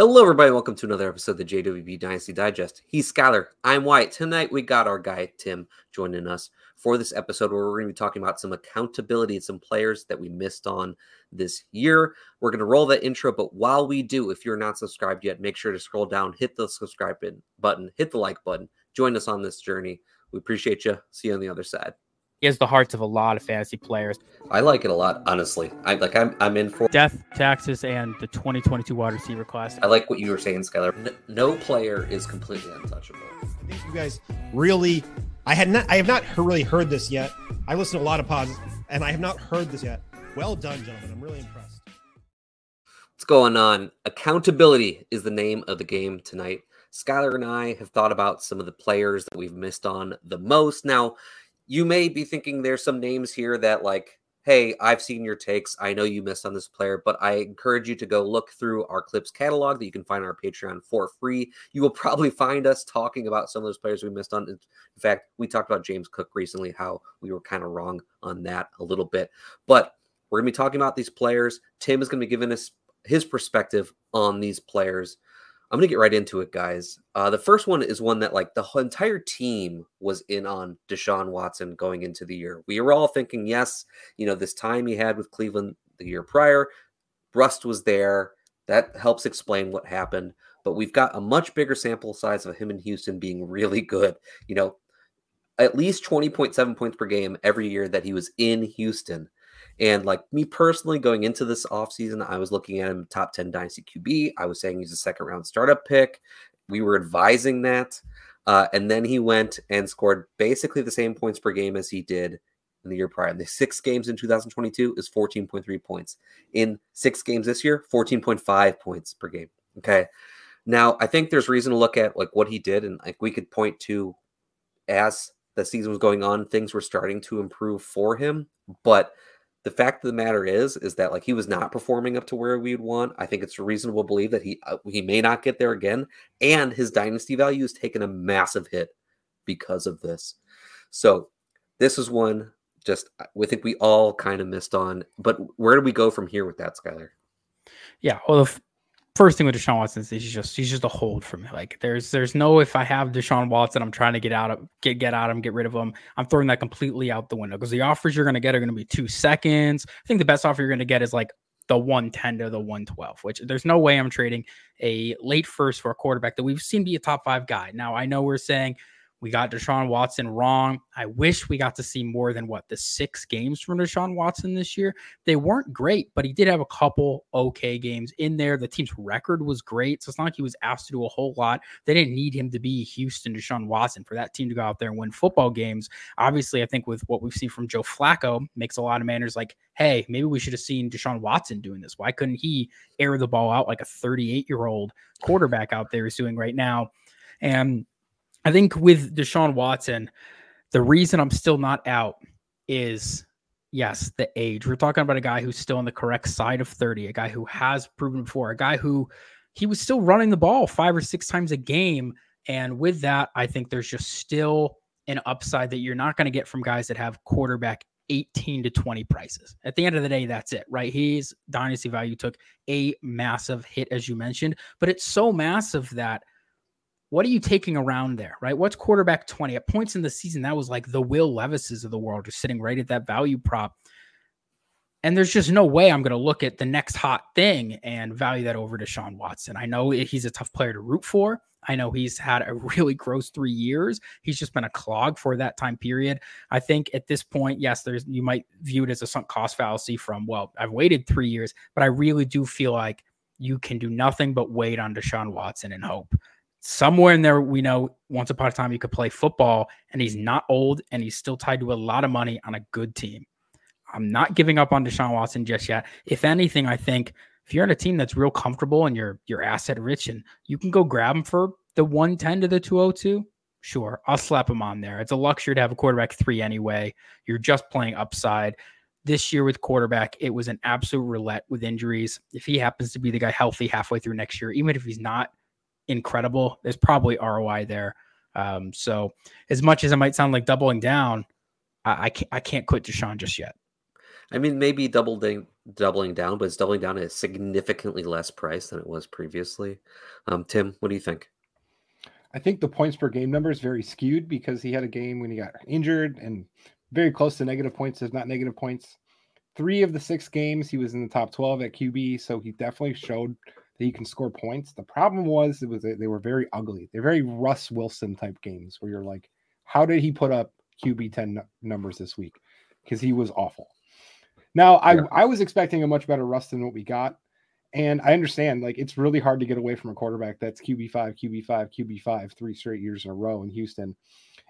Hello, everybody. Welcome to another episode of the JWB Dynasty Digest. He's Schuyler. I'm Wyatt. Tonight, we got our guy, Tim, joining us for this episode where we're going to be talking about some accountability and some players that we missed on this year. We're going to roll that intro, but while we do, if you're not subscribed yet, make sure to scroll down, hit the subscribe button, hit the like button, join us on this journey. We appreciate you. See you on the other side he has the hearts of a lot of fantasy players. I like it a lot, honestly. I like. I'm. I'm in for death, taxes, and the 2022 wide receiver class. I like what you were saying, Schuyler. No, no player is completely untouchable. I think you guys really. I had not. I have not really heard this yet. I listen to a lot of pods, and I have not heard this yet. Well done, gentlemen. I'm really impressed. What's going on? Accountability is the name of the game tonight. Schuyler and I have thought about some of the players that we've missed on the most. Now, you may be thinking there's some names here that like hey i've seen your takes. I know you missed on this player but i encourage you to go look through our clips catalog that you can find on our patreon for free. You will probably find us talking about some of those players we missed on. In fact we talked about james cook recently how we were kind of wrong on that a little bit. But we're going to be talking about these players. Tim is going to be giving us his perspective on these players I'm gonna get right into it, guys. Uh, the first one is one that like the entire team was in on Deshaun Watson going into the year. We were all thinking, yes, you know, this time he had with Cleveland the year prior, Rust was there. That helps explain what happened. But we've got a much bigger sample size of him in Houston being really good. You know, at least 20.7 points per game every year that he was in Houston. And like me personally, going into this offseason, I was looking at him top 10 dynasty QB. I was saying he's a second round startup pick. We were advising that. Uh, and then he went and scored basically the same points per game as he did in the year prior. In the six games in 2022 is 14.3 points. In six games this year, 14.5 points per game. Okay. Now, I think there's reason to look at like what he did, and like we could point to as the season was going on, things were starting to improve for him. But the fact of the matter is is that like he was not performing up to where we'd want. I think it's reasonable to believe that he uh, he may not get there again and his dynasty value has taken a massive hit because of this. So this is one just we think we all kind of missed on but where do we go from here with that Schuyler? Yeah well the first thing with Deshaun Watson is he's just he's just a hold for me. Like there's there's no if I have Deshaun Watson, I'm trying to get out of get get out of him, get rid of him. I'm throwing that completely out the window because the offers you're gonna get are gonna be two seconds. I think the best offer you're gonna get is like the 110 to the 112, which there's no way I'm trading a late first for a quarterback that we've seen be a top five guy. Now I know we're saying we got Deshaun Watson wrong. I wish we got to see more than what the six games from Deshaun Watson this year. They weren't great, but he did have a couple okay games in there. The team's record was great. So it's not like he was asked to do a whole lot. They didn't need him to be Houston Deshaun Watson for that team to go out there and win football games. Obviously, I think with what we've seen from Joe Flacco makes a lot of manners like, hey, maybe we should have seen Deshaun Watson doing this. Why couldn't he air the ball out like a 38 year old quarterback out there is doing right now? And I think with Deshaun Watson, the reason I'm still not out is yes, the age. We're talking about a guy who's still on the correct side of 30, a guy who has proven before, a guy who he was still running the ball five or six times a game. And with that, I think there's just still an upside that you're not going to get from guys that have quarterback 18 to 20 prices. At the end of the day, that's it, right? His dynasty value took a massive hit, as you mentioned, but it's so massive that what are you taking around there, right? What's quarterback 20 at points in the season? That was like the Will Levises of the world are sitting right at that value prop. And there's just no way I'm going to look at the next hot thing and value that over Deshaun Watson. I know he's a tough player to root for. I know he's had a really gross three years. He's just been a clog for that time period. I think at this point, yes, there's you might view it as a sunk cost fallacy from, well, I've waited three years, but I really do feel like you can do nothing but wait on Deshaun Watson and hope somewhere in there, we know once upon a time you could play football, and he's not old, and he's still tied to a lot of money on a good team. I'm not giving up on Deshaun Watson just yet. If anything, I think if you're in a team that's real comfortable and you're you're asset rich, and you can go grab him for the 110 to the 202, sure, I'll slap him on there. It's a luxury to have a quarterback three anyway. You're just playing upside. This year with quarterback, it was an absolute roulette with injuries. If he happens to be the guy healthy halfway through next year, even if he's not, incredible. There's probably ROI there. Um, so as much as it might sound like doubling down, I, I can't I can't quit Deshaun just yet. I mean, maybe doubling doubling down, but it's doubling down at a significantly less price than it was previously. Um, Tim, what do you think? I think the points per game number is very skewed because he had a game when he got injured and very close to negative points, if not negative points. Three of the six games he was in the top 12 at QB, so he definitely showed that he can score points. The problem was it was they were very ugly. They're very Russ Wilson type games where you're like, how did he put up QB 10 numbers this week? Because he was awful. Now I, yeah. I was expecting a much better Russ than what we got. And I understand like it's really hard to get away from a quarterback that's QB5, QB5, QB5 three straight years in a row in Houston.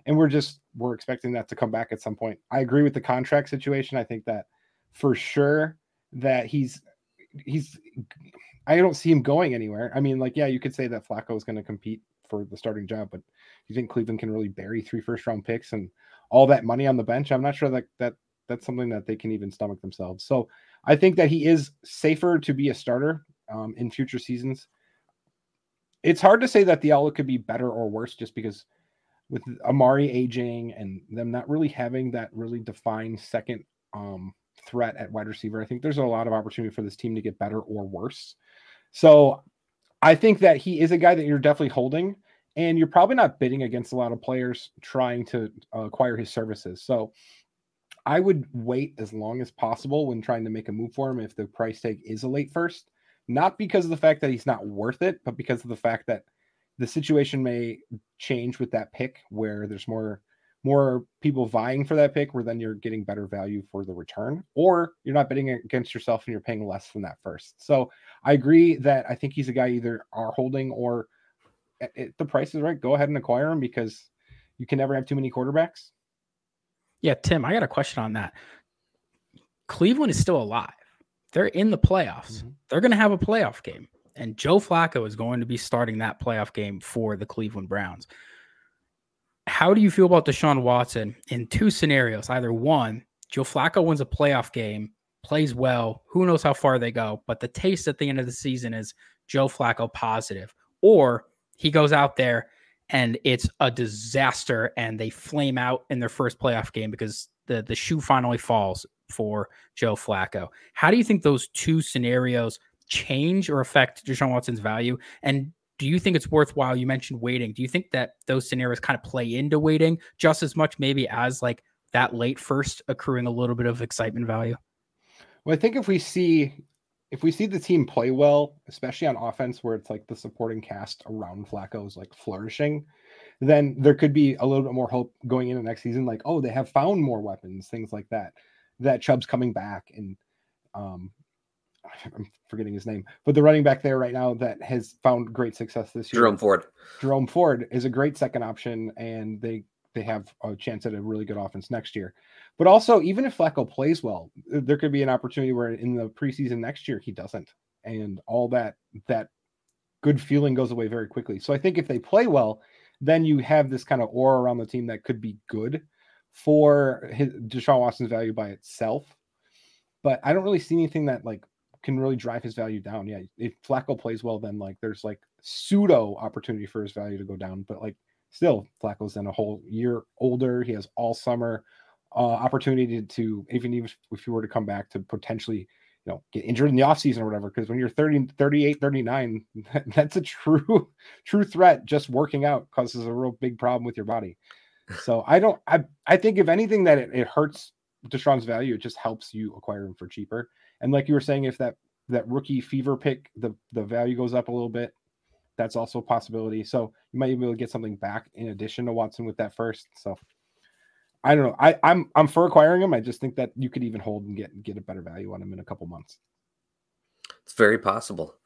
And we're just we're expecting that to come back at some point. I agree with the contract situation. I think that for sure that he's he's I don't see him going anywhere. I mean, like, yeah, you could say that Flacco is going to compete for the starting job, but you think Cleveland can really bury three first round picks and all that money on the bench? I'm not sure that that that's something that they can even stomach themselves. So I think that he is safer to be a starter um, in future seasons. It's hard to say that the outlook could be better or worse just because with Amari aging and them not really having that really defined second um, threat at wide receiver, I think there's a lot of opportunity for this team to get better or worse. So I think that he is a guy that you're definitely holding, and you're probably not bidding against a lot of players trying to uh, acquire his services. So I would wait as long as possible when trying to make a move for him if the price tag is a late first, not because of the fact that he's not worth it, but because of the fact that the situation may change with that pick where there's more more people vying for that pick where then you're getting better value for the return or you're not betting against yourself and you're paying less than that first so i agree that i think he's a guy either are holding or if the price is right go ahead and acquire him because you can never have too many quarterbacks yeah, Tim, I got a question on that. Cleveland is still alive. They're in the playoffs. Mm-hmm. They're going to have a playoff game. And Joe Flacco is going to be starting that playoff game for the Cleveland Browns. How do you feel about Deshaun Watson in two scenarios? Either one, Joe Flacco wins a playoff game, plays well, who knows how far they go, but the taste at the end of the season is Joe Flacco positive. Or he goes out there and it's a disaster and they flame out in their first playoff game because the the shoe finally falls for Joe Flacco. How do you think those two scenarios change or affect Deshaun Watson's value? And do you think it's worthwhile? You mentioned waiting. Do you think that those scenarios kind of play into waiting just as much, maybe as like that late first accruing a little bit of excitement value? Well, I think if we see if we see the team play well, especially on offense, where it's like the supporting cast around Flacco is like flourishing, then there could be a little bit more hope going into next season. Like, oh, they have found more weapons, things like that. That Chubb's coming back, and um, I'm forgetting his name, but the running back there right now that has found great success this year, Jerome Ford. Jerome Ford is a great second option, and they they have a chance at a really good offense next year. But also, even if Flacco plays well, there could be an opportunity where in the preseason next year he doesn't, and all that that good feeling goes away very quickly. So I think if they play well, then you have this kind of aura around the team that could be good for his, Deshaun Watson's value by itself. But I don't really see anything that like can really drive his value down. Yeah, if Flacco plays well, then like there's like pseudo opportunity for his value to go down. But like still, Flacco's then a whole year older. He has all summer uh, opportunity to, even if, if you were to come back to potentially, you know, get injured in the offseason or whatever. Because when you're 30, 38, 39, that's a true, true threat. Just working out causes a real big problem with your body. So I don't, I, I think if anything that it, it hurts Deshaun's value, it just helps you acquire him for cheaper. And like you were saying, if that, that rookie fever pick, the, the value goes up a little bit, that's also a possibility. So you might be able to get something back in addition to Watson with that first. So I don't know. I, I'm I'm for acquiring him. I just think that you could even hold and get get a better value on him in a couple months. It's very possible.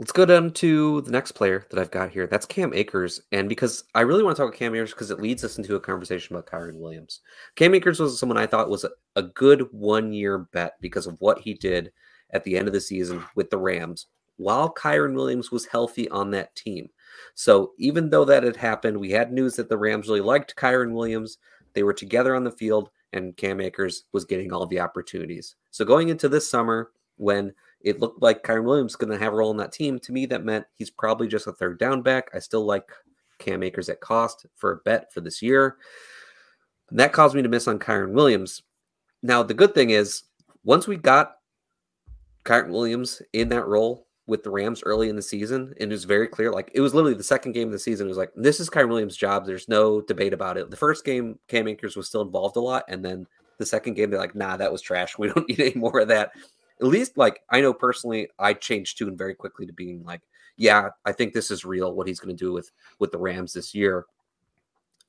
Let's go down to the next player that I've got here. That's Cam Akers. And because I really want to talk about Cam Akers because it leads us into a conversation about Kyren Williams. Cam Akers was someone I thought was a, a good one year bet because of what he did at the end of the season with the Rams while Kyren Williams was healthy on that team. So even though that had happened, we had news that the Rams really liked Kyren Williams. They were together on the field, and Cam Akers was getting all the opportunities. So going into this summer, when it looked like Kyren Williams going to have a role in that team, to me that meant he's probably just a third down back. I still like Cam Akers at cost for a bet for this year. And that caused me to miss on Kyren Williams. Now the good thing is, once we got Kyren Williams in that role with the Rams early in the season, and it was very clear. Like it was literally the second game of the season. It was like this is Kyren Williams' job. There's no debate about it. The first game, Cam Akers was still involved a lot, and then the second game, they're like, nah, that was trash. We don't need any more of that. At least, like I know personally, I changed tune very quickly to being like, yeah, I think this is real. What he's going to do with with the Rams this year.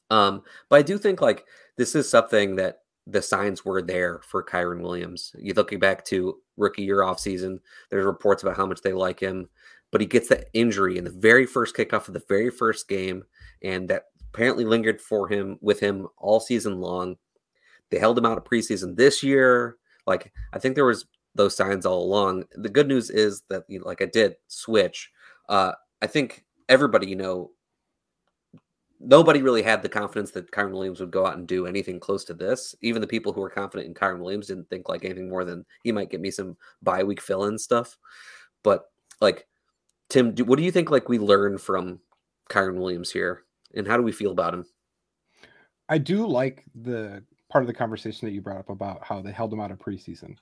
Um, but I do think like this is something that the signs were there for Kyren Williams. You looking back to rookie year off season, there's reports about how much they like him, but he gets that injury in the very first kickoff of the very first game, and that apparently lingered for him with him all season long. They held him out of preseason this year. Like I think there was those signs all along. The good news is that you know, like I did switch. Uh, I think everybody you know nobody really had the confidence that Kyren Williams would go out and do anything close to this. Even the people who were confident in Kyren Williams didn't think like anything more than he might get me some bye week fill in stuff. But like, Tim, do, what do you think like we learn from Kyren Williams here, and how do we feel about him? I do like the part of the conversation that you brought up about how they held him out of preseason.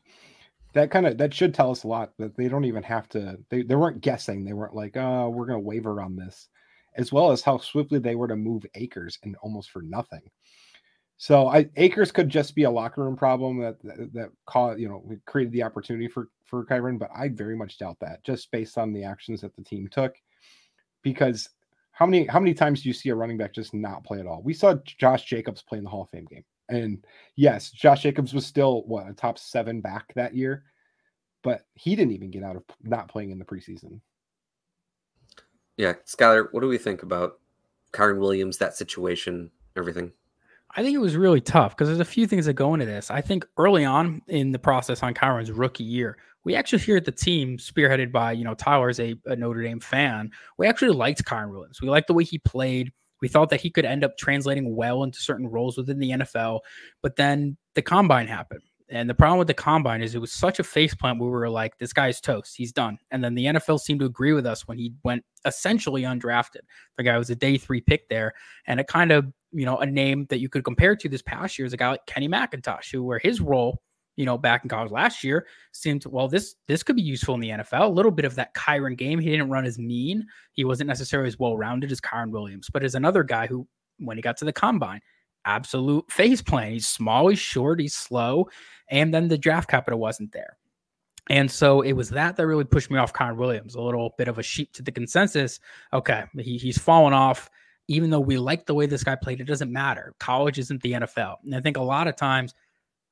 That kind of that should tell us a lot that they don't even have to. They they weren't guessing. They weren't like, oh, we're gonna waver on this as well as how swiftly they were to move Akers and almost for nothing. So I Akers could just be a locker room problem that that, that caused you know created the opportunity for for Kyren, but I very much doubt that just based on the actions that the team took. Because how many how many times do you see a running back just not play at all? We saw Josh Jacobs play in the Hall of Fame game, and yes, Josh Jacobs was still what a top seven back that year, but he didn't even get out of not playing in the preseason. Yeah, Schuyler, what do we think about Kyren Williams, that situation, everything? I think it was really tough because there's a few things that go into this. I think early on in the process on Kyren's rookie year, we actually here at the team, spearheaded by you know Tyler's a, a Notre Dame fan, we actually liked Kyren Williams. We liked the way he played. We thought that he could end up translating well into certain roles within the NFL, but then the combine happened. And the problem with the combine is it was such a faceplant where we were like, this guy's toast. He's done. And then the NFL seemed to agree with us when he went essentially undrafted. The guy was a day three pick there. And it kind of, you know, a name that you could compare to this past year is a guy like Kenny McIntosh, who where his role, you know, back in college last year seemed well, this this could be useful in the NFL. A little bit of that Kyren game. He didn't run as mean. He wasn't necessarily as well rounded as Kyren Williams, but as another guy who, when he got to the combine, absolute face plan. He's small, he's short, he's slow, and then the draft capital wasn't there. And so it was that that really pushed me off Kyren Williams, a little bit of a sheep to the consensus. Okay, he, he's fallen off. Even though we like the way this guy played, it doesn't matter. College isn't the NFL. And I think a lot of times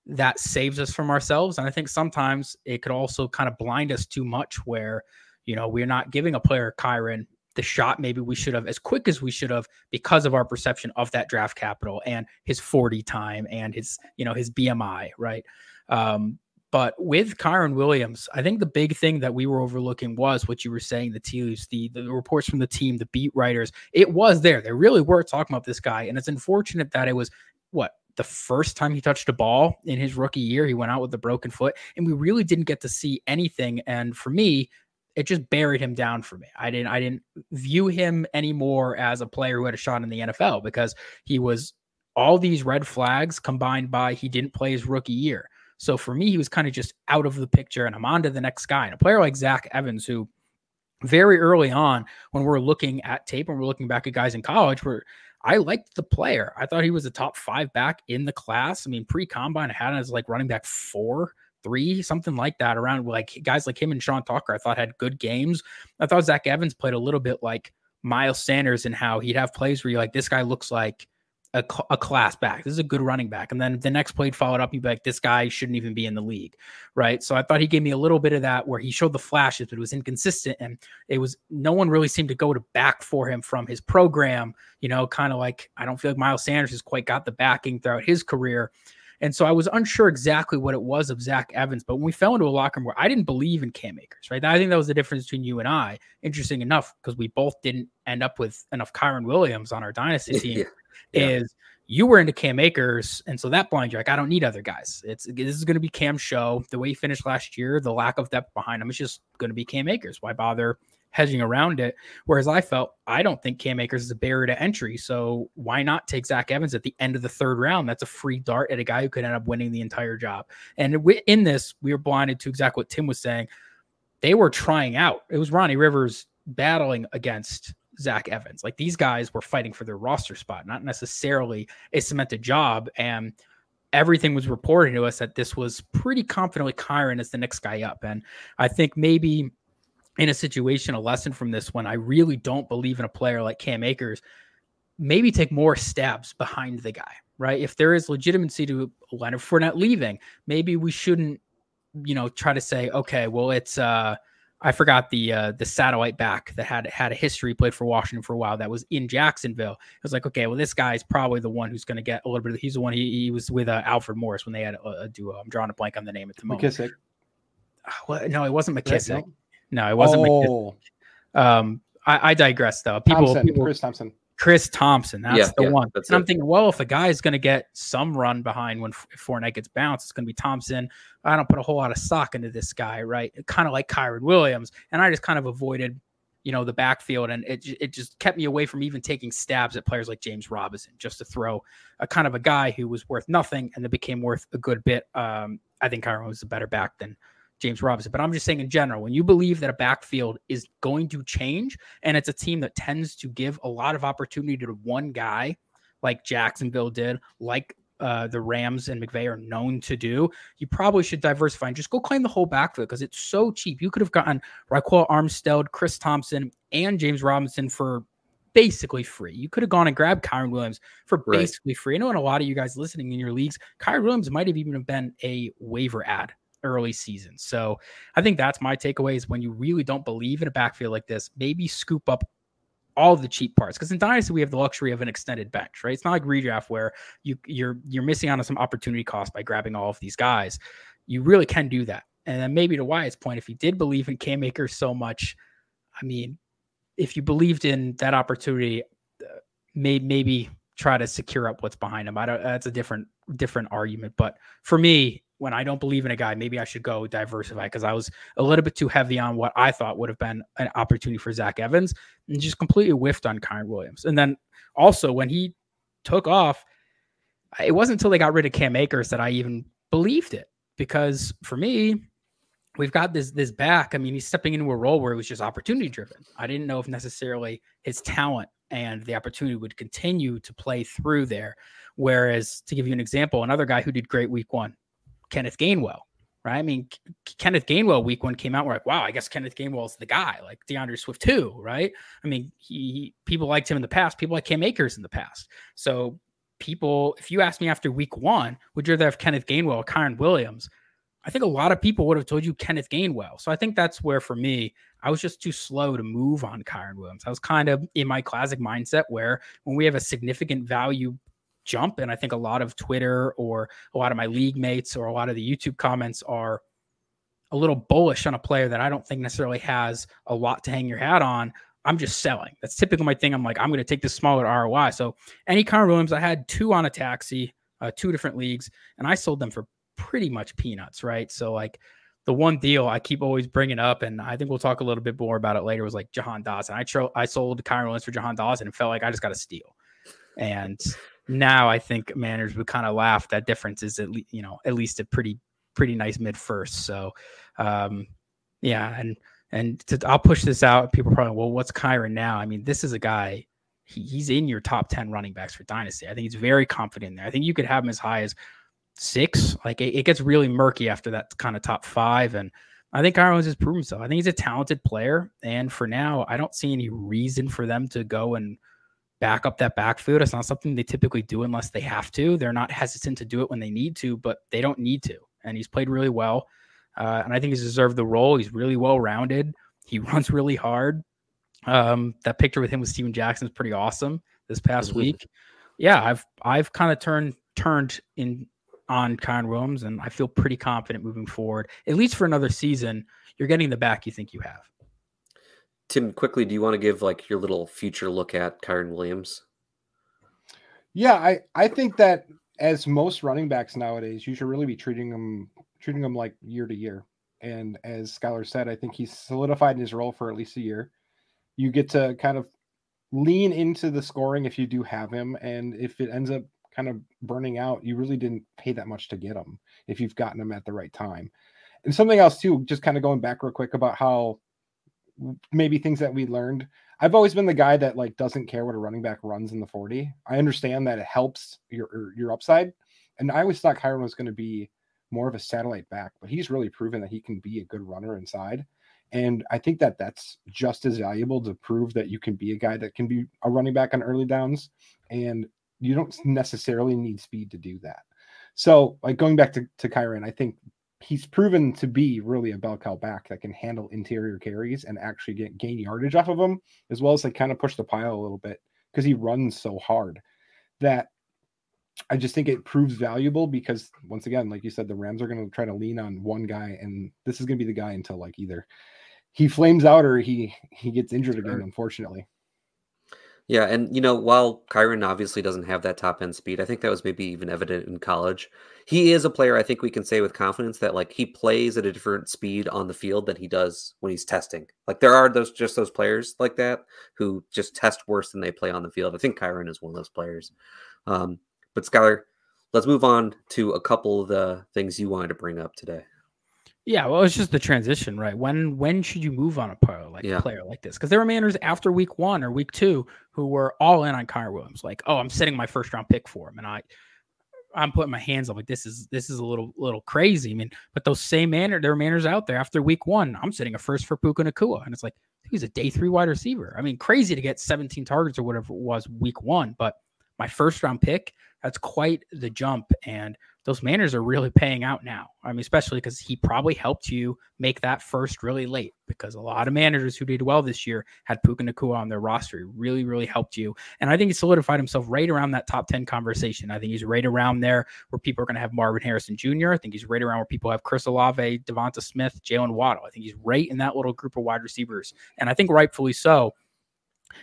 that saves us from ourselves. And I think sometimes it could also kind of blind us too much where, you know, we're not giving a player Kyren the shot maybe we should have as quick as we should have because of our perception of that draft capital and his 40 time and his you know his BMI right um, but with Kyren Williams, I think the big thing that we were overlooking was what you were saying, the teams, the, the reports from the team, the beat writers. It was there. They really were talking about this guy. And it's unfortunate that it was what the first time he touched a ball in his rookie year, he went out with a broken foot, and we really didn't get to see anything. And for me, it just buried him down for me. I didn't I didn't view him anymore as a player who had a shot in the NFL because he was all these red flags combined by he didn't play his rookie year. So for me, he was kind of just out of the picture, and I'm on to the next guy. And a player like Zach Evans, who very early on, when we're looking at tape and we're looking back at guys in college, where I liked the player. I thought he was a top five back in the class. I mean, pre combine, had him as like running back four three, something like that, around like guys like him and Sean Tucker, I thought had good games. I thought Zach Evans played a little bit like Miles Sanders and how he'd have plays where you're like, this guy looks like a, a, class back. This is a good running back. And then the next play followed up, you'd be like, this guy shouldn't even be in the league. Right. So I thought he gave me a little bit of that where he showed the flashes, but it was inconsistent. And it was no one really seemed to go to back for him from his program, you know, kind of like I don't feel like Miles Sanders has quite got the backing throughout his career. And so I was unsure exactly what it was of Zach Evans. But when we fell into a locker room where I didn't believe in Cam Akers, right? I think that was the difference between you and I. Interesting enough, because we both didn't end up with enough Kyren Williams on our dynasty team. yeah. Yeah. Is you were into Cam Akers, and so that blind you like I don't need other guys. It's this is going to be Cam's show. The way he finished last year, the lack of depth behind him, it's just going to be Cam Akers. Why bother hedging around it. Whereas I felt I don't think Cam Akers is a barrier to entry. So why not take Zach Evans at the end of the third round? That's a free dart at a guy who could end up winning the entire job. And in this, we were blinded to exactly what Tim was saying. they were trying out. It was Ronnie Rivers battling against Zach Evans. Like these guys were fighting for their roster spot, not necessarily a cemented job. And everything was reported to us that this was pretty confidently Kyren as the next guy up. And I think maybe in a situation, a lesson from this one, I really don't believe in a player like Cam Akers, maybe take more stabs behind the guy, right? If there is legitimacy to Leonard Fournette leaving, maybe we shouldn't, you know, try to say, okay, well, it's uh I forgot the uh, the satellite back that had had a history, played for Washington for a while. That was in Jacksonville. It was like, okay, well, this guy's probably the one who's going to get a little bit. Of, he's the one. He, he was with uh, Alfred Morris when they had a, a, duo. I'm drawing a blank on the name at the moment. McKissic. Uh, well, no, it wasn't McKissic. No, it wasn't. Oh. McKissic. Um, I, I digress though. People, Thompson, people, Chris Thompson. Chris Thompson. That's Yeah, the yeah, one. that's and I'm it. thinking, well, if a guy is going to get some run behind when F- Fournette gets bounced, it's going to be Thompson. I don't put a whole lot of stock into this guy, right? Kind of like Kyren Williams. And I just kind of avoided, you know, the backfield. And it, it just kept me away from even taking stabs at players like James Robinson, just to throw a kind of a guy who was worth nothing and then became worth a good bit. Um, I think Kyren was a better back than James Robinson. But I'm just saying in general, when you believe that a backfield is going to change and it's a team that tends to give a lot of opportunity to one guy, like Jacksonville did, like uh, the Rams and McVay are known to do, you probably should diversify and just go claim the whole backfield because it's so cheap. You could have gotten Ryquell Armstead, Chris Thompson, and James Robinson for basically free. You could have gone and grabbed Kyren Williams for Right. basically free. I know, and a lot of you guys listening in your leagues, Kyren Williams might have even been a waiver ad early season. So I think that's my takeaway is when you really don't believe in a backfield like this, maybe scoop up all the cheap parts. Because in Dynasty, we have the luxury of an extended bench, right? It's not like redraft where you you're you're missing out on some opportunity cost by grabbing all of these guys. You really can do that. And then maybe to Wyatt's point, if you did believe in Cam Akers so much, I mean, if you believed in that opportunity, uh, may, maybe try to secure up what's behind him. I don't. That's a different different argument. But for me, when I don't believe in a guy, maybe I should go diversify because I was a little bit too heavy on what I thought would have been an opportunity for Zach Evans and just completely whiffed on Kyren Williams. And then also when he took off, it wasn't until they got rid of Cam Akers that I even believed it because for me, we've got this this back. I mean, he's stepping into a role where it was just opportunity driven. I didn't know if necessarily his talent and the opportunity would continue to play through there. Whereas, to give you an example, another guy who did great week one, Kenneth Gainwell, right? I mean, K- Kenneth Gainwell week one came out. We're like, wow, I guess Kenneth Gainwell's the guy, like D'Andre Swift too, right? I mean, he, he people liked him in the past. People like Cam Akers in the past. So people, if you asked me after week one, would you rather have Kenneth Gainwell or Kyren Williams? I think a lot of people would have told you Kenneth Gainwell. So I think that's where for me, I was just too slow to move on Kyren Williams. I was kind of in my classic mindset where when we have a significant value jump, and I think a lot of Twitter or a lot of my league mates or a lot of the YouTube comments are a little bullish on a player that I don't think necessarily has a lot to hang your hat on. I'm just selling. That's typically my thing. I'm like, I'm going to take this smaller ROI. So any Kyren Williams, I had two on a taxi, uh, two different leagues, and I sold them for pretty much peanuts, right? So like the one deal I keep always bringing up, and I think we'll talk a little bit more about it later, was like Jahan Dotson. I tro- I sold Kyren Williams for Jahan Dotson and felt like I just got a steal. And now I think managers would kind of laugh. That difference is at least you know at least a pretty pretty nice mid first. So um, yeah, and and to, I'll push this out. People probably well, what's Kyren now? I mean, this is a guy. He, he's in your top ten running backs for dynasty. I think he's very confident there. I think you could have him as high as six. Like it, it gets really murky after that kind of top five. And I think Kyren has proven himself. I think he's a talented player. And for now, I don't see any reason for them to go and back up that back backfield. It's not something they typically do unless they have to. They're not hesitant to do it when they need to, but they don't need to. And he's played really well. Uh, and I think he's deserved the role. He's really well rounded. He runs really hard. Um, that picture with him with Steven Jackson is pretty awesome this past Mhm. week. Yeah, I've I've kind of turned turned in on Kyren Williams, and I feel pretty confident moving forward, at least for another season. You're getting the back you think you have. Tim, quickly, do you want to give like your little future look at Kyren Williams? Yeah, I I think that as most running backs nowadays, you should really be treating them treating them like year to year. And as Schuyler said, I think he's solidified in his role for at least a year. You get to kind of lean into the scoring if you do have him, and if it ends up kind of burning out, you really didn't pay that much to get him if you've gotten him at the right time. And something else too, just kind of going back real quick about how maybe things that we learned. I've always been the guy that like doesn't care what a running back runs in the 40. I understand that it helps your er, your upside. And I always thought Kyren was going to be more of a satellite back, but he's really proven that he can be a good runner inside. And I think that that's just as valuable to prove that you can be a guy that can be a running back on early downs. And you don't necessarily need speed to do that. So, like going back to, to Kyren, I think he's proven to be really a bell cow back that can handle interior carries and actually get gain yardage off of them, as well as like kind of push the pile a little bit because he runs so hard that I just think it proves valuable because once again, like you said, the Rams are going to try to lean on one guy, and this is going to be the guy until like either he flames out or he he gets injured sure. again, unfortunately. Yeah, and you know, while Kyren obviously doesn't have that top end speed, I think that was maybe even evident in college. He is a player I think we can say with confidence that like he plays at a different speed on the field than he does when he's testing. Like there are those just those players like that who just test worse than they play on the field. I think Kyren is one of those players. Um, but Schuyler, let's move on to a couple of the things you wanted to bring up today. Yeah, well, it's just the transition, right? When when should you move on a player like yeah. player like this? Because there were managers after week one or week two who were all in on Kyren Williams, like, oh, I'm setting my first round pick for him, and I I'm putting my hands up like this is this is a little little crazy. I mean, but those same manner there are managers out there after week one. I'm setting a first for Puka Nacua, and it's like he's a day three wide receiver. I mean, crazy to get 17 targets or whatever it was week one, but my first round pick that's quite the jump. And those manners are really paying out now. I mean, especially because he probably helped you make that first really late because a lot of managers who did well this year had Puka Nacua on their roster. He really, really helped you. And I think he solidified himself right around that top 10 conversation. I think he's right around there where people are going to have Marvin Harrison Jr. I think he's right around where people have Chris Olave, Devonta Smith, Jalen Waddle. I think he's right in that little group of wide receivers. And I think rightfully so.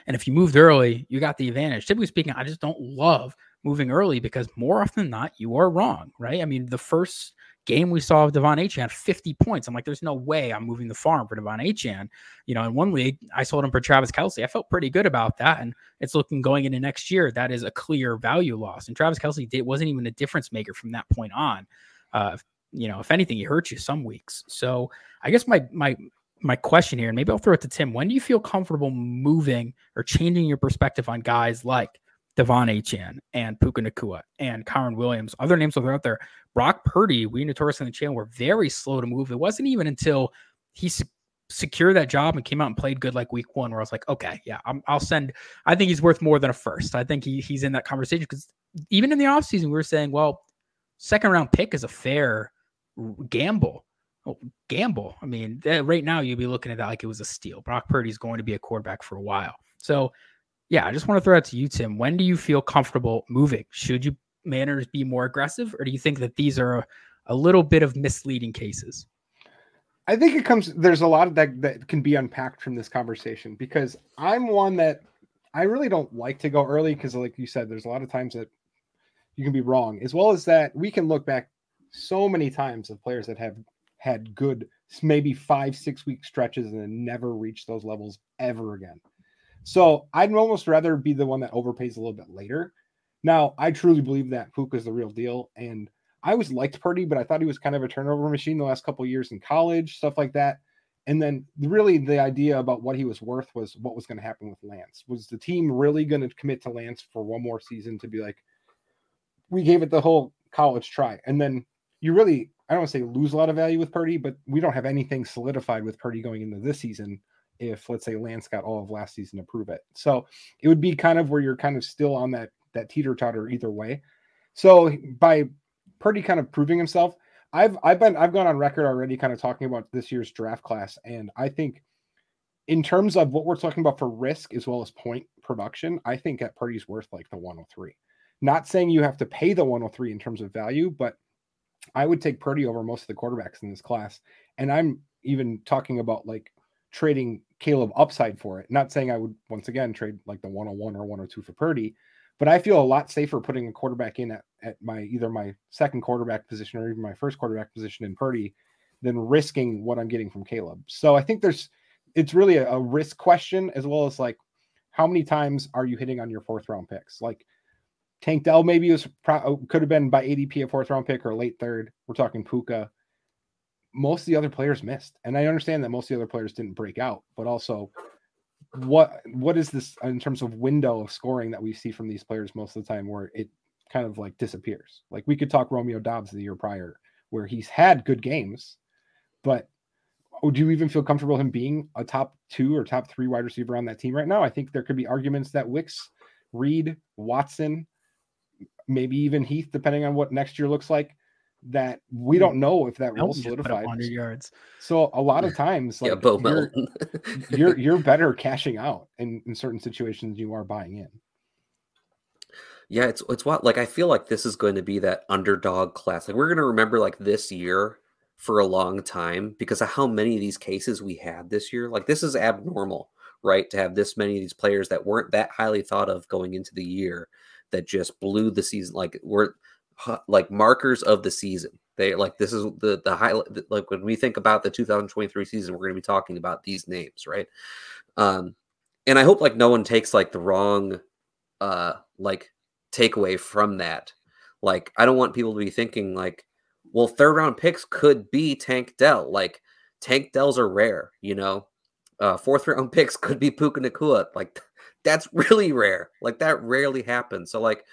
And if you moved early, you got the advantage. Typically speaking, I just don't love moving early because more often than not, you are wrong, right? I mean, the first game we saw of De'Von Achane 50 points. I'm like, there's no way I'm moving the farm for De'Von Achane. You know, in one league, I sold him for Travis Kelce. I felt pretty good about that. And it's looking going into next year, that is a clear value loss. And Travis Kelce did, wasn't even a difference maker from that point on. Uh, you know, if anything, he hurt you some weeks. So I guess my my my question here, and maybe I'll throw it to Tim. When do you feel comfortable moving or changing your perspective on guys like De'Von Achane and Puka Nacua and Kyren Williams, other names that are out there. Brock Purdy, we notorious in the channel were very slow to move. It wasn't even until he se- secured that job and came out and played good like week one, where I was like, okay, yeah, i will send. I think he's worth more than a first. I think he, he's in that conversation because even in the offseason, we were saying, well, second round pick is a fair gamble. Oh, gamble. I mean, right now you'd be looking at that like it was a steal. Brock Purdy's going to be a quarterback for a while. So yeah, I just want to throw out to you, Tim. When do you feel comfortable moving? Should you manners be more aggressive, or do you think that these are a, a little bit of misleading cases? I think it comes. There's a lot of that that can be unpacked from this conversation because I'm one that I really don't like to go early because, like you said, there's a lot of times that you can be wrong, as well as that we can look back so many times of players that have had good, maybe five, six week stretches and then never reached those levels ever again. So I'd almost rather be the one that overpays a little bit later. Now, I truly believe that Puka is the real deal. And I always liked Purdy, but I thought he was kind of a turnover machine the last couple years in college, stuff like that. And then really the idea about what he was worth was what was going to happen with Lance. Was the team really going to commit to Lance for one more season to be like, we gave it the whole college try? And then you really, I don't want to say lose a lot of value with Purdy, but we don't have anything solidified with Purdy going into this season if let's say Lance got all of last season to prove it. So it would be kind of where you're kind of still on that that teeter totter either way. So by Purdy kind of proving himself, I've I've been I've gone on record already kind of talking about this year's draft class, and I think in terms of what we're talking about for risk as well as point production, I think that Purdy's worth like the 103. Not saying you have to pay the 103 in terms of value, but I would take Purdy over most of the quarterbacks in this class. And I'm even talking about like trading Caleb upside for it. Not saying I would once again trade like the 101 or 102 for Purdy, but I feel a lot safer putting a quarterback in at, at my either my second quarterback position or even my first quarterback position in Purdy than risking what I'm getting from Caleb. So I think there's it's really a, a risk question as well as like how many times are you hitting on your fourth round picks? Like Tank Dell maybe was pro- could have been by ADP a fourth round pick or late third. We're talking Puka most of the other players missed. And I understand that most of the other players didn't break out, but also what what is this in terms of window of scoring that we see from these players most of the time where it kind of like disappears? Like we could talk Romeo Doubs the year prior, where he's had good games, but would you even feel comfortable him being a top two or top three wide receiver on that team right now? I think there could be arguments that Wicks, Reed, Watson, maybe even Heath, depending on what next year looks like, that we don't know if that role solidified. yards. So a lot of times, like yeah, Bo you're, you're, you're better cashing out in, in certain situations you are buying in. Yeah, it's it's what like I feel like this is going to be that underdog class. Like we're going to remember like this year for a long time because of how many of these cases we had this year. Like this is abnormal, right? To have this many of these players that weren't that highly thought of going into the year that just blew the season. Like we're like markers of the season. They like this is the the highlight. Like when we think about the 2023 season, we're going to be talking about these names, right? Um, and I hope like no one takes like the wrong, uh, like takeaway from that. Like I don't want people to be thinking like, well, third round picks could be Tank Dell. Like Tank Dells are rare, you know. Uh, fourth round picks could be Puka Nacua. Like that's really rare. Like that rarely happens. So like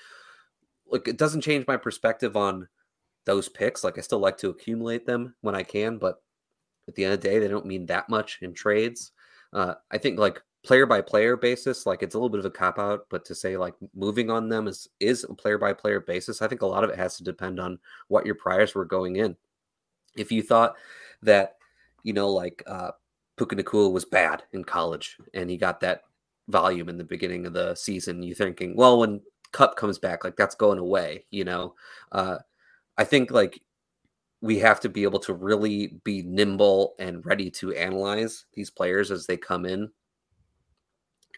look, it doesn't change my perspective on those picks. Like I still like to accumulate them when I can, but at the end of the day, they don't mean that much in trades. Uh, I think like player by player basis, like it's a little bit of a cop out, but to say like moving on them is is a player by player basis, I think a lot of it has to depend on what your priors were going in. If you thought that, you know, like uh Puka Nacua was bad in college and he got that volume in the beginning of the season, you thinking, well, when Kupp comes back, like that's going away, you know. Uh, I think like we have to be able to really be nimble and ready to analyze these players as they come in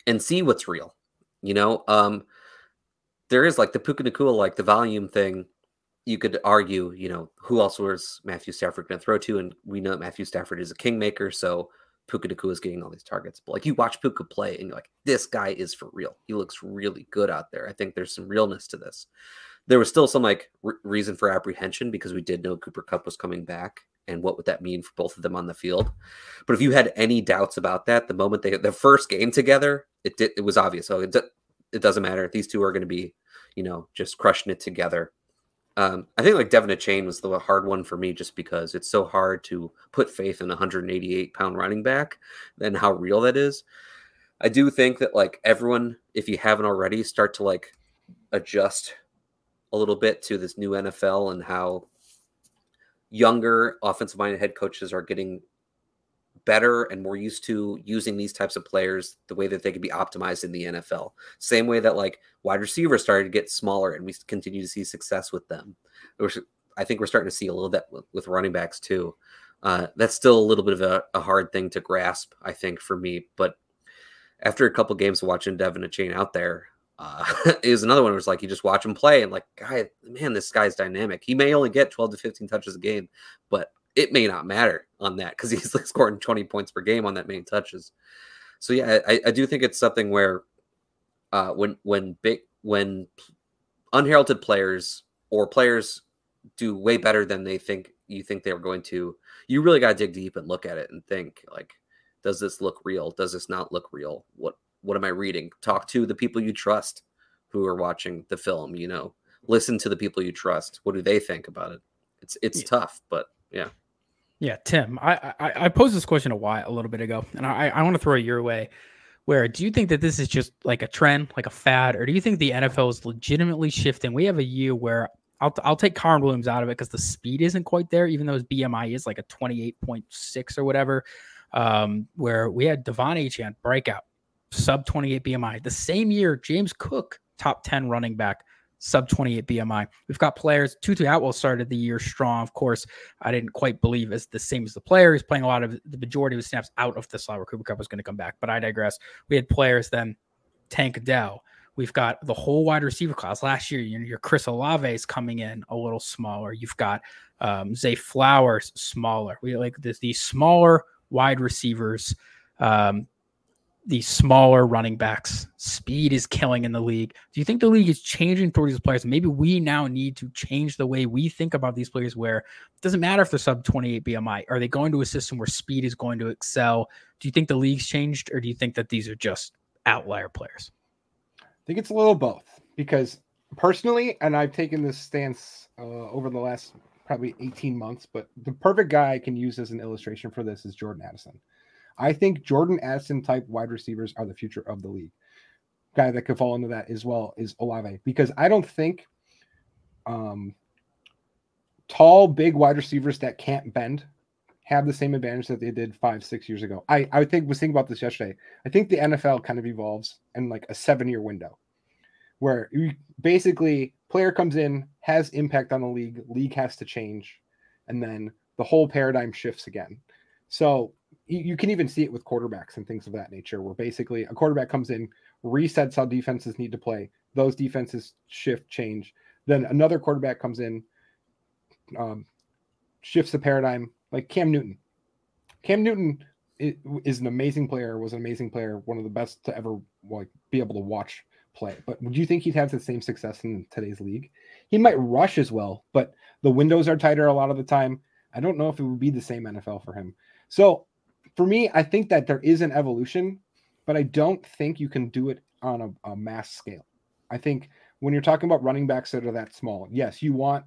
and see what's real. You know, um, there is like the Puka Nacua, like the volume thing. You could argue, you know, who else was Matthew Stafford going to throw to? And we know that Matthew Stafford is a kingmaker, so Puka Nacua is getting all these targets. But like you watch Puka play and you're like, this guy is for real. He looks really good out there. I think there's some realness to this. There was still some like re- reason for apprehension because we did know Cooper Kupp was coming back and what would that mean for both of them on the field. But if you had any doubts about that, the moment they their first game together, it did, it was obvious. So it, it doesn't matter. These two are going to be, you know, just crushing it together. Um, I think like De'Von Achane was the hard one for me just because it's so hard to put faith in a 188 pound running back and how real that is. I do think that like everyone, if you haven't already, start to like adjust a little bit to this new NFL and how younger offensive minded head coaches are getting better and more used to using these types of players the way that they could be optimized in the NFL. Same way that like wide receivers started to get smaller and we continue to see success with them. I think we're starting to see a little bit with, running backs too. Uh, that's still a little bit of a, a, hard thing to grasp, I think, for me. But after a couple games of watching De'Von Achane out there, uh, it was another one where it's like you just watch him play and like, guy, man, this guy's dynamic. He may only get 12 to 15 touches a game, but it may not matter on that because he's like scoring 20 points per game on that many touches. So yeah, I, I do think it's something where uh, when when big when unheralded players or players do way better than they think you think they were going to, you really got to dig deep and look at it and think like, does this look real? Does this not look real? What what am I reading? Talk to the people you trust who are watching the film. You know, listen to the people you trust. What do they think about it? It's it's yeah. tough, but yeah. Yeah, Tim, I, I, I posed this question a while a little bit ago, and I I want to throw it your way. Where do you think that this is just like a trend, like a fad, or do you think the NFL is legitimately shifting? We have a year where I'll I'll take Kyren Williams out of it because the speed isn't quite there, even though his BMI is like a twenty eight point six or whatever. Um, where we had De'Von Achane breakout, sub twenty eight BMI. The same year, James Cook, top ten running back, sub 28 BMI. We've got players. Tutu Atwell started the year strong. Of course, I didn't quite believe as the same as the player. He's playing a lot of the majority of his snaps out of the slot where Cooper Kupp was going to come back. But I digress. We had players then Tank Dell. We've got the whole wide receiver class. Last year, you know, your Chris Olave is coming in a little smaller. You've got um, Zay Flowers smaller. We like these smaller wide receivers. Um, these smaller running backs. Speed is killing in the league. Do you think the league is changing towards these players? Maybe we now need to change the way we think about these players where it doesn't matter if they're sub 28 BMI. Are they going to a system where speed is going to excel? Do you think the league's changed or do you think that these are just outlier players? I think it's a little both because personally, and I've taken this stance uh, over the last probably 18 months, but the perfect guy I can use as an illustration for this is Jordan Addison. I think Jordan Addison type wide receivers are the future of the league. Guy that could fall into that as well is Olave because I don't think um, tall, big wide receivers that can't bend have the same advantage that they did five, six years ago. I, I think was thinking about this yesterday. I think the NFL kind of evolves in like a seven year window where you basically player comes in, has impact on the league, league has to change, and then the whole paradigm shifts again. So you, can even see it with quarterbacks and things of that nature, where basically a quarterback comes in, resets how defenses need to play. Those defenses shift, change. Then another quarterback comes in, um, shifts the paradigm, like Cam Newton. Cam Newton is an amazing player, was an amazing player, one of the best to ever like be able to watch play. But would you think he'd have the same success in today's league? He might rush as well, but the windows are tighter a lot of the time. I don't know if it would be the same NFL for him. So for me, I think that there is an evolution, but I don't think you can do it on a, a mass scale. I think when you're talking about running backs that are that small, yes, you want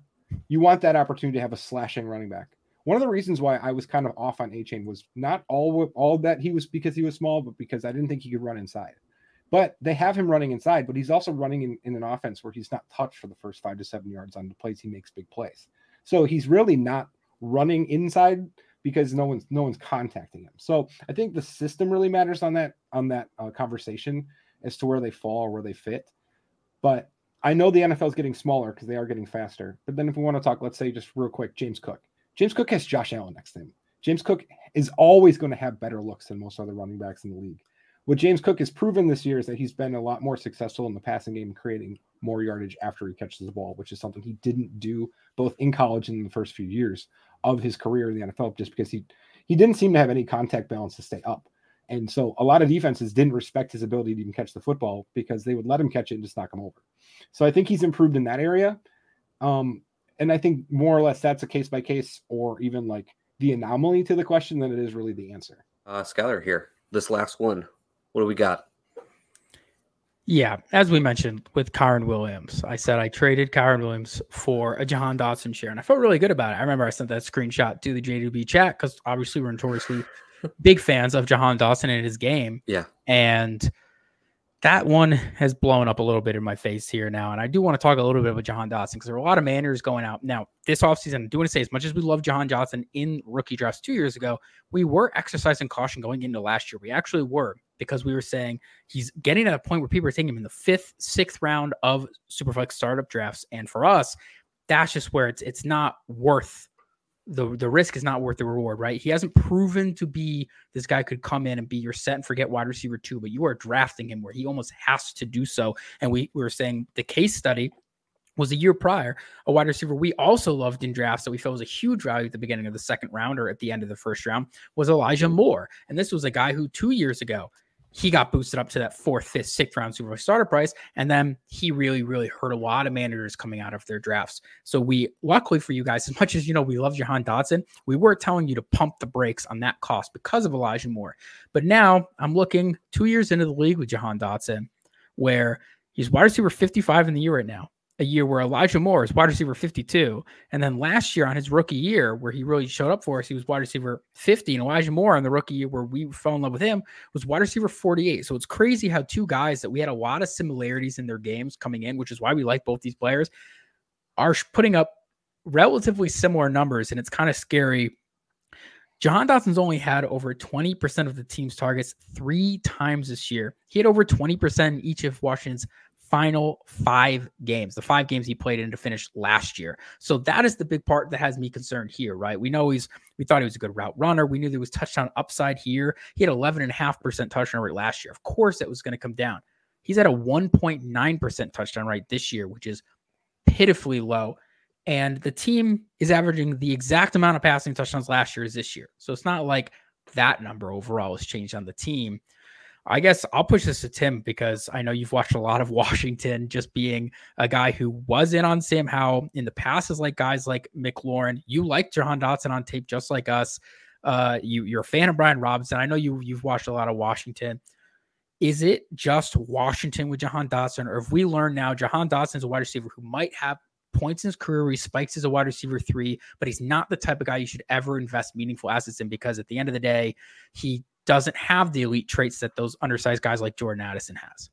you want that opportunity to have a slashing running back. One of the reasons why I was kind of off on Achane was not all all that he was because he was small, but because I didn't think he could run inside. But they have him running inside, but he's also running in, in an offense where he's not touched for the first five to seven yards on the plays he makes big plays. So he's really not running inside because no one's no one's contacting him. So I think the system really matters on that on that uh, conversation as to where they fall or where they fit. But I know the NFL is getting smaller because they are getting faster. But then if we want to talk, let's say just real quick, James Cook. James Cook has Josh Allen next to him. James Cook is always going to have better looks than most other running backs in the league. What James Cook has proven this year is that he's been a lot more successful in the passing game, creating more yardage after he catches the ball, which is something he didn't do both in college and in the first few years of his career in the NFL just because he he didn't seem to have any contact balance to stay up. And so a lot of defenses didn't respect his ability to even catch the football because they would let him catch it and just knock him over. So I think he's improved in that area. Um, and I think more or less that's a case by case or even like the anomaly to the question than it is really the answer. Uh, Schuyler here. This last one. What do we got? Yeah, as we mentioned with Kyren Williams, I said I traded Kyren Williams for a Jahan Dotson share, and I felt really good about it. I remember I sent that screenshot to the JWB chat because obviously we're notoriously big fans of Jahan Dotson and his game. Yeah, and that one has blown up a little bit in my face here now. And I do want to talk a little bit about Jahan Dotson because there are a lot of manners going out. Now, this offseason, I do want to say, as much as we love Jahan Dotson in rookie drafts two years ago, we were exercising caution going into last year. We actually were because we were saying he's getting at a point where people are taking him in the fifth, sixth round of Superflex startup drafts. And for us, that's just where it's it's not worth the the risk is not worth the reward, right? He hasn't proven to be this guy could come in and be your set and forget wide receiver two, but you are drafting him where he almost has to do so. And we, we were saying the case study was a year prior, a wide receiver we also loved in drafts that we felt was a huge value at the beginning of the second round or at the end of the first round was Elijah Moore. And this was a guy who two years ago he got boosted up to that fourth, fifth, sixth round Super Bowl starter price. And then he really, really hurt a lot of managers coming out of their drafts. So we, luckily for you guys, as much as you know, we love Jahan Dotson, we were telling you to pump the brakes on that cost because of Elijah Moore. But now I'm looking two years into the league with Jahan Dotson, where he's wide receiver 55 in the year right now a year where Elijah Moore is wide receiver 52. And then last year on his rookie year, where he really showed up for us, he was wide receiver 50. And Elijah Moore on the rookie year, where we fell in love with him, was wide receiver 48. So it's crazy how two guys that we had a lot of similarities in their games coming in, which is why we like both these players, are putting up relatively similar numbers. And it's kind of scary. Jahan Dotson's only had over 20% of the team's targets three times this year. He had over 20% in each of Washington's final five games, the five games he played in to finish last year. So that is the big part that has me concerned here, right? We know he's, we thought he was a good route runner. We knew there was touchdown upside here. He had 11.5% touchdown rate last year. Of course, it was going to come down. He's at a 1.9% touchdown rate this year, which is pitifully low. And the team is averaging the exact amount of passing touchdowns last year as this year. So it's not like that number overall has changed on the team. I guess I'll push this to Tim because I know you've watched a lot of Washington, just being a guy who was in on Sam Howell in the past, is like guys like McLaurin. You like Jahan Dotson on tape just like us. Uh, you you're a fan of Brian Robinson. I know you you've watched a lot of Washington. Is it just Washington with Jahan Dotson, or if we learn now Jahan Dotson is a wide receiver who might have points in his career where he spikes as a wide receiver three, but he's not the type of guy you should ever invest meaningful assets in because at the end of the day, he doesn't have the elite traits that those undersized guys like Jordan Addison has.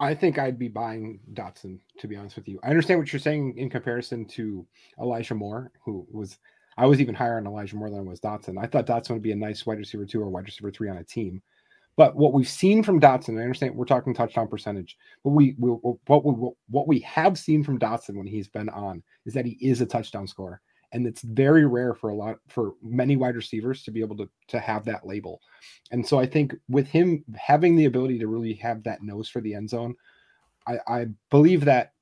I think I'd be buying Dotson, to be honest with you. I understand what you're saying in comparison to Elijah Moore, who was I was even higher on Elijah Moore than I was Dotson. I thought Dotson would be a nice wide receiver two or wide receiver three on a team. But what we've seen from Dotson, I understand we're talking touchdown percentage, but we, we what we what we have seen from Dotson when he's been on is that he is a touchdown scorer, and it's very rare for a lot for many wide receivers to be able to to have that label. And so I think with him having the ability to really have that nose for the end zone, I, I believe that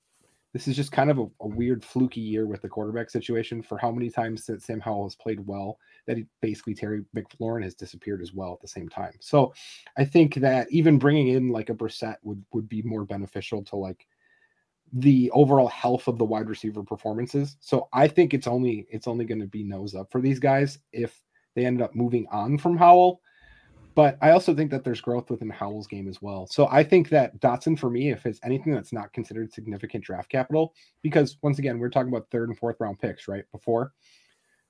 this is just kind of a, a, weird fluky year with the quarterback situation for how many times that Sam Howell has played well that he, basically Terry McLaurin has disappeared as well at the same time. So I think that even bringing in like a Brissett would would be more beneficial to like the overall health of the wide receiver performances. So I think it's only it's only going to be nose up for these guys if they end up moving on from Howell but I also think that there's growth within Howell's game as well. So I think that Dotson for me, if it's anything that's not considered significant draft capital, because once again, we're talking about third and fourth round picks, right? Before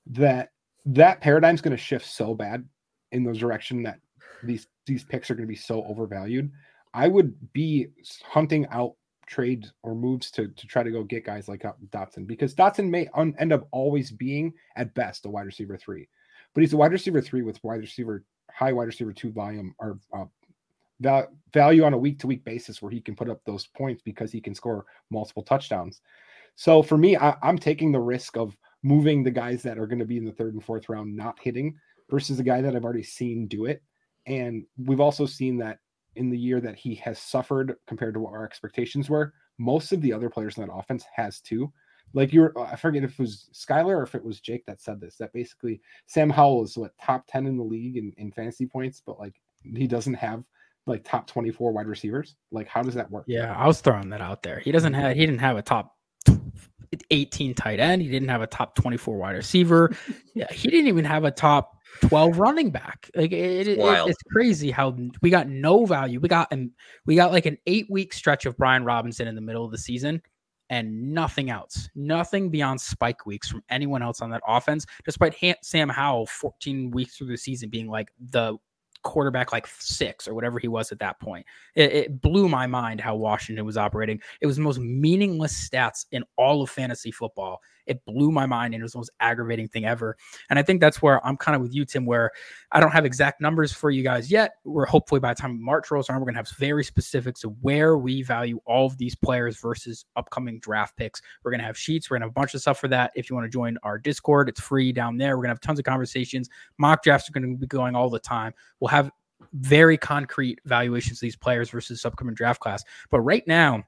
that, that paradigm's going to shift so bad in the direction that these these picks are going to be so overvalued. I would be hunting out trades or moves to to try to go get guys like Dotson because Dotson may un- end up always being at best a wide receiver three, but he's a wide receiver three with wide receiver high wide receiver two volume or uh, val- value on a week to week basis where he can put up those points because he can score multiple touchdowns. So for me, I, am taking the risk of moving the guys that are going to be in the third and fourth round not hitting versus a guy that I've already seen do it. And we've also seen that in the year that he has suffered compared to what our expectations were, most of the other players in that offense has too. Like you're, uh, I forget if it was Schuyler or if it was Jake that said this. That basically Sam Howell is what top ten in the league in, in fantasy points, but like he doesn't have like top twenty four wide receivers. Like how does that work? Yeah, I was throwing that out there. He doesn't have. He didn't have a top 18 tight end. He didn't have a top 24 wide receiver. yeah, he didn't even have a top 12 running back. Like it, it, it's crazy how we got no value. We got and we got like an eight week stretch of Brian Robinson in the middle of the season and nothing else, nothing beyond spike weeks from anyone else on that offense, despite Sam Howell 14 weeks through the season being like the quarterback like six or whatever he was at that point. It, it, blew my mind how Washington was operating. It was the most meaningless stats in all of fantasy football. It blew my mind and it was the most aggravating thing ever. And I think that's where I'm kind of with you, Tim, where I don't have exact numbers for you guys yet. We're hopefully by the time March rolls around, we're going to have very specifics of where we value all of these players versus upcoming draft picks. We're going to have sheets. We're going to have a bunch of stuff for that. If you want to join our Discord, it's free down there. We're going to have tons of conversations. Mock drafts are going to be going all the time. We'll have very concrete valuations of these players versus upcoming draft class. But right now,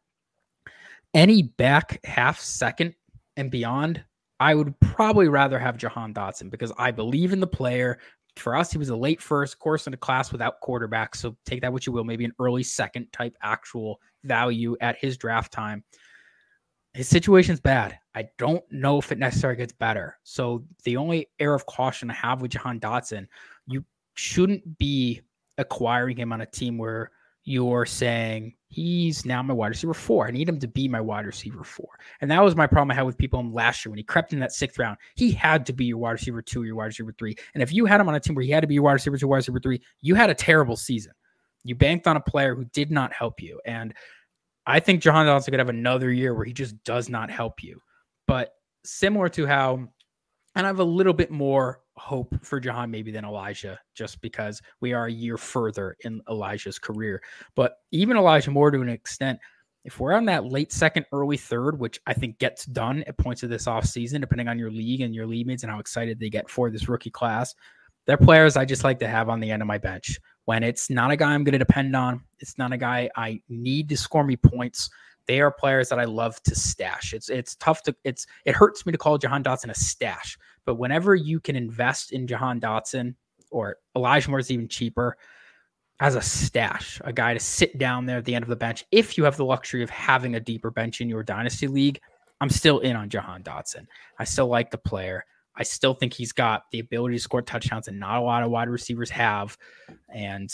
any back half second and beyond, I would probably rather have Jahan Dotson because I believe in the player. For us, he was a late first course in a class without quarterback. So take that what you will, maybe an early second type actual value at his draft time. His situation's bad. I don't know if it necessarily gets better. So the only air of caution I have with Jahan Dotson, you shouldn't be acquiring him on a team where you're saying he's now my wide receiver four. I need him to be my wide receiver four. And that was my problem I had with people last year when he crept in that sixth round. He had to be your wide receiver two, or your wide receiver three. And if you had him on a team where he had to be your wide receiver two, wide receiver three, you had a terrible season. You banked on a player who did not help you. And I think Jahan Dotson could have another year where he just does not help you. But similar to how, and I have a little bit more hope for Jahan maybe than Elijah, just because we are a year further in Elijah's career. But even Elijah Moore to an extent, if we're on that late second, early third, which I think gets done at points of this offseason, depending on your league and your league mates and how excited they get for this rookie class, they're players I just like to have on the end of my bench. When it's not a guy I'm going to depend on, it's not a guy I need to score me points. They are players that I love to stash. It's it's tough to it's it hurts me to call Jahan Dotson a stash but whenever you can invest in Jahan Dotson or Elijah Moore is even cheaper, as a stash, a guy to sit down there at the end of the bench. If you have the luxury of having a deeper bench in your dynasty league, I'm still in on Jahan Dotson. I still like the player. I still think he's got the ability to score touchdowns and not a lot of wide receivers have. And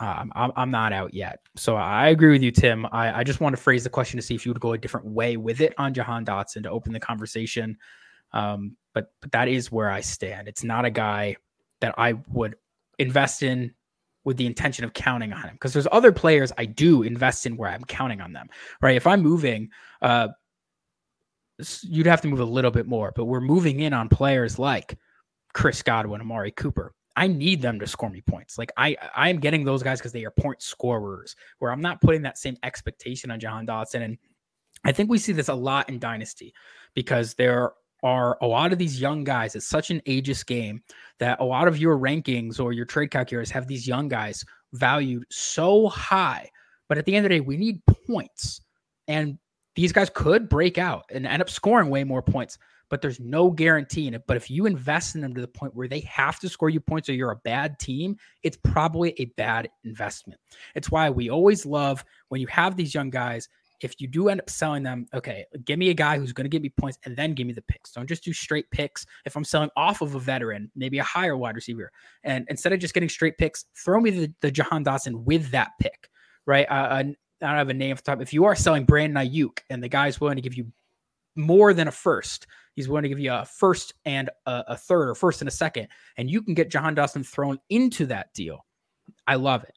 um, I'm, I'm not out yet. So I agree with you, Tim. I, I just want to phrase the question to see if you would go a different way with it on Jahan Dotson to open the conversation. Um, but but that is where I stand. It's not a guy that I would invest in with the intention of counting on him because there's other players I do invest in where I'm counting on them. Right? If I'm moving, uh, you'd have to move a little bit more, but we're moving in on players like Chris Godwin, Amari Cooper. I need them to score me points. Like I, I am getting those guys because they are point scorers. Where I'm not putting that same expectation on Jahan Dotson, and I think we see this a lot in Dynasty because there are a lot of these young guys. It's such an ageist game that a lot of your rankings or your trade calculators have these young guys valued so high. But at the end of the day, we need points. And these guys could break out and end up scoring way more points, but there's no guarantee in it. But if you invest in them to the point where they have to score you points or you're a bad team, it's probably a bad investment. It's why we always love when you have these young guys. If you do end up selling them, okay, give me a guy who's going to give me points and then give me the picks. Don't just do straight picks. If I'm selling off of a veteran, maybe a higher wide receiver, and instead of just getting straight picks, throw me the, the Jahan Dotson with that pick right? Uh, I don't have a name for the top. If you are selling Brandon Aiyuk and the guy's willing to give you more than a first, he's willing to give you a first and a, a third or first and a second, and you can get Jahan Dotson thrown into that deal. I love it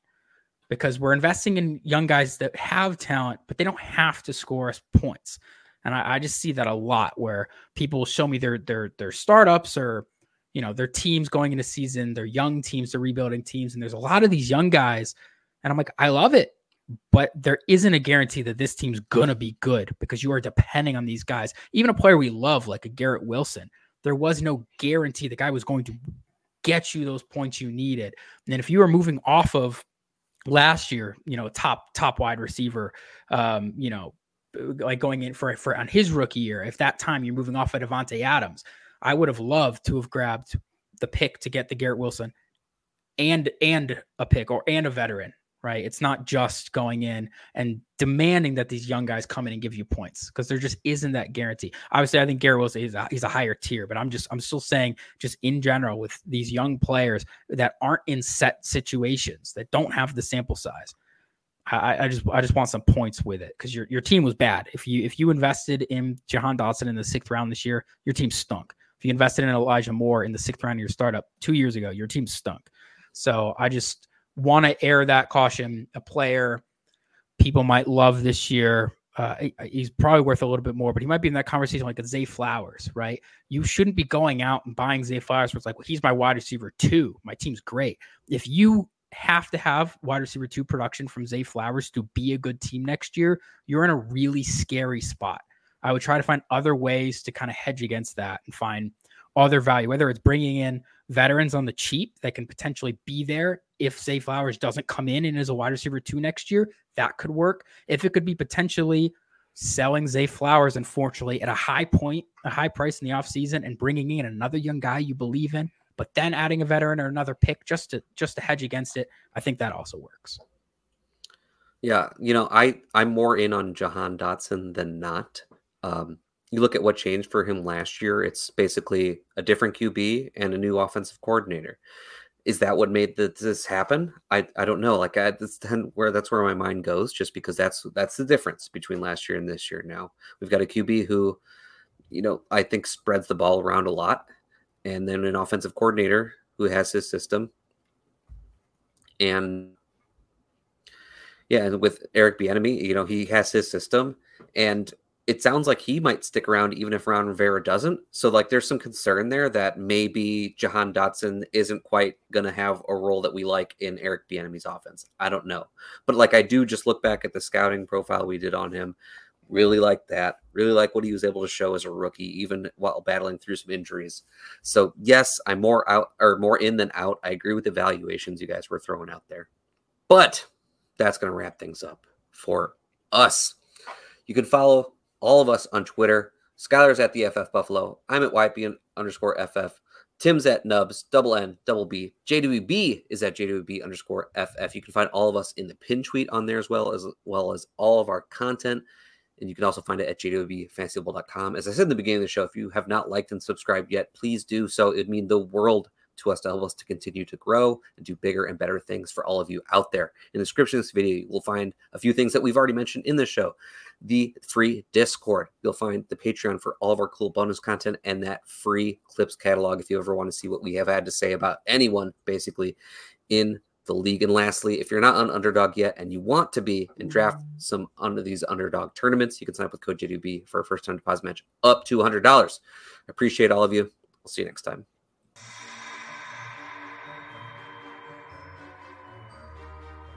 because we're investing in young guys that have talent, but they don't have to score us points. And I, I just see that a lot where people show me their their their startups or you know their teams going into season, their young teams, their rebuilding teams, and there's a lot of these young guys, and I'm like, I love it but there isn't a guarantee that this team's to be good because you are depending on these guys. Even a player we love, like a Garrett Wilson, there was no guarantee the guy was going to get you those points you needed. And if you were moving off of last year, you know, top, top wide receiver, um, you know, like going in for, for on his rookie year, if that time you're moving off of Davante Adams, I would have loved to have grabbed the pick to get the Garrett Wilson and and a pick or and a veteran right? It's not just going in and demanding that these young guys come in and give you points because there just isn't that guarantee. Obviously, I think Garrett Wilson is a, he's a higher tier, but I'm just I'm still saying just in general with these young players that aren't in set situations that don't have the sample size. I, I just I just want some points with it because your your team was bad. If you if you invested in Jahan Dotson in the sixth round this year, your team stunk. If you invested in Elijah Moore in the sixth round of your startup two years ago, your team stunk. So I just want to air that caution. A player people might love this year. Uh, he's probably worth a little bit more, but he might be in that conversation like a Zay Flowers, right? You shouldn't be going out and buying Zay Flowers where it's like, well, he's my wide receiver two. My team's great. If you have to have wide receiver two production from Zay Flowers to be a good team next year, you're in a really scary spot. I would try to find other ways to kind of hedge against that and find other value, whether it's bringing in veterans on the cheap that can potentially be there if Zay Flowers doesn't come in and is a wide receiver two next year, that could work. If it could be potentially selling Zay Flowers, unfortunately, at a high point, a high price in the offseason and bringing in another young guy you believe in, but then adding a veteran or another pick just to just to hedge against it, I think that also works. Yeah, you know, I I'm more in on Jahan Dotson than not. Um, you look at what changed for him last year, it's basically a different QB and a new offensive coordinator. Is that what made this happen? I, I don't know. Like I, that's where that's where my mind goes, just because that's that's the difference between last year and this year. Now we've got a QB who, you know, I think spreads the ball around a lot, and then an offensive coordinator who has his system, and yeah, and with Eric Bieniemy, you know, he has his system, and it sounds like he might stick around even if Ron Rivera doesn't. So like there's some concern there that maybe Jahan Dotson isn't quite gonna have a role that we like in Eric Bieniemy's offense. I don't know. But like I do just look back at the scouting profile we did on him. Really like that. Really like what he was able to show as a rookie, even while battling through some injuries. So yes, I'm more out or more in than out. I agree with the valuations you guys were throwing out there. But that's gonna wrap things up for us. You can follow all of us on Twitter. Schuyler's at the FF Buffalo. I'm at YP underscore FF. Tim's at Nubs, double N, double B. JWB is at JWB underscore FF. You can find all of us in the pin tweet on there as well as well as all of our content. And you can also find it at jwbfantasyfootball.com. As I said in the beginning of the show, if you have not liked and subscribed yet, please do so. It'd mean the world to us to help us to continue to grow and do bigger and better things for all of you out there. In the description of this video, you will find a few things that we've already mentioned in the show. The free Discord. You'll find the Patreon for all of our cool bonus content and that free clips catalog if you ever want to see what we have had to say about anyone, basically, in the league. And lastly, if you're not on underdog yet and you want to be and draft mm. some under these underdog tournaments, you can sign up with code JWB for a first time deposit match up to $100. I appreciate all of you. We'll see you next time.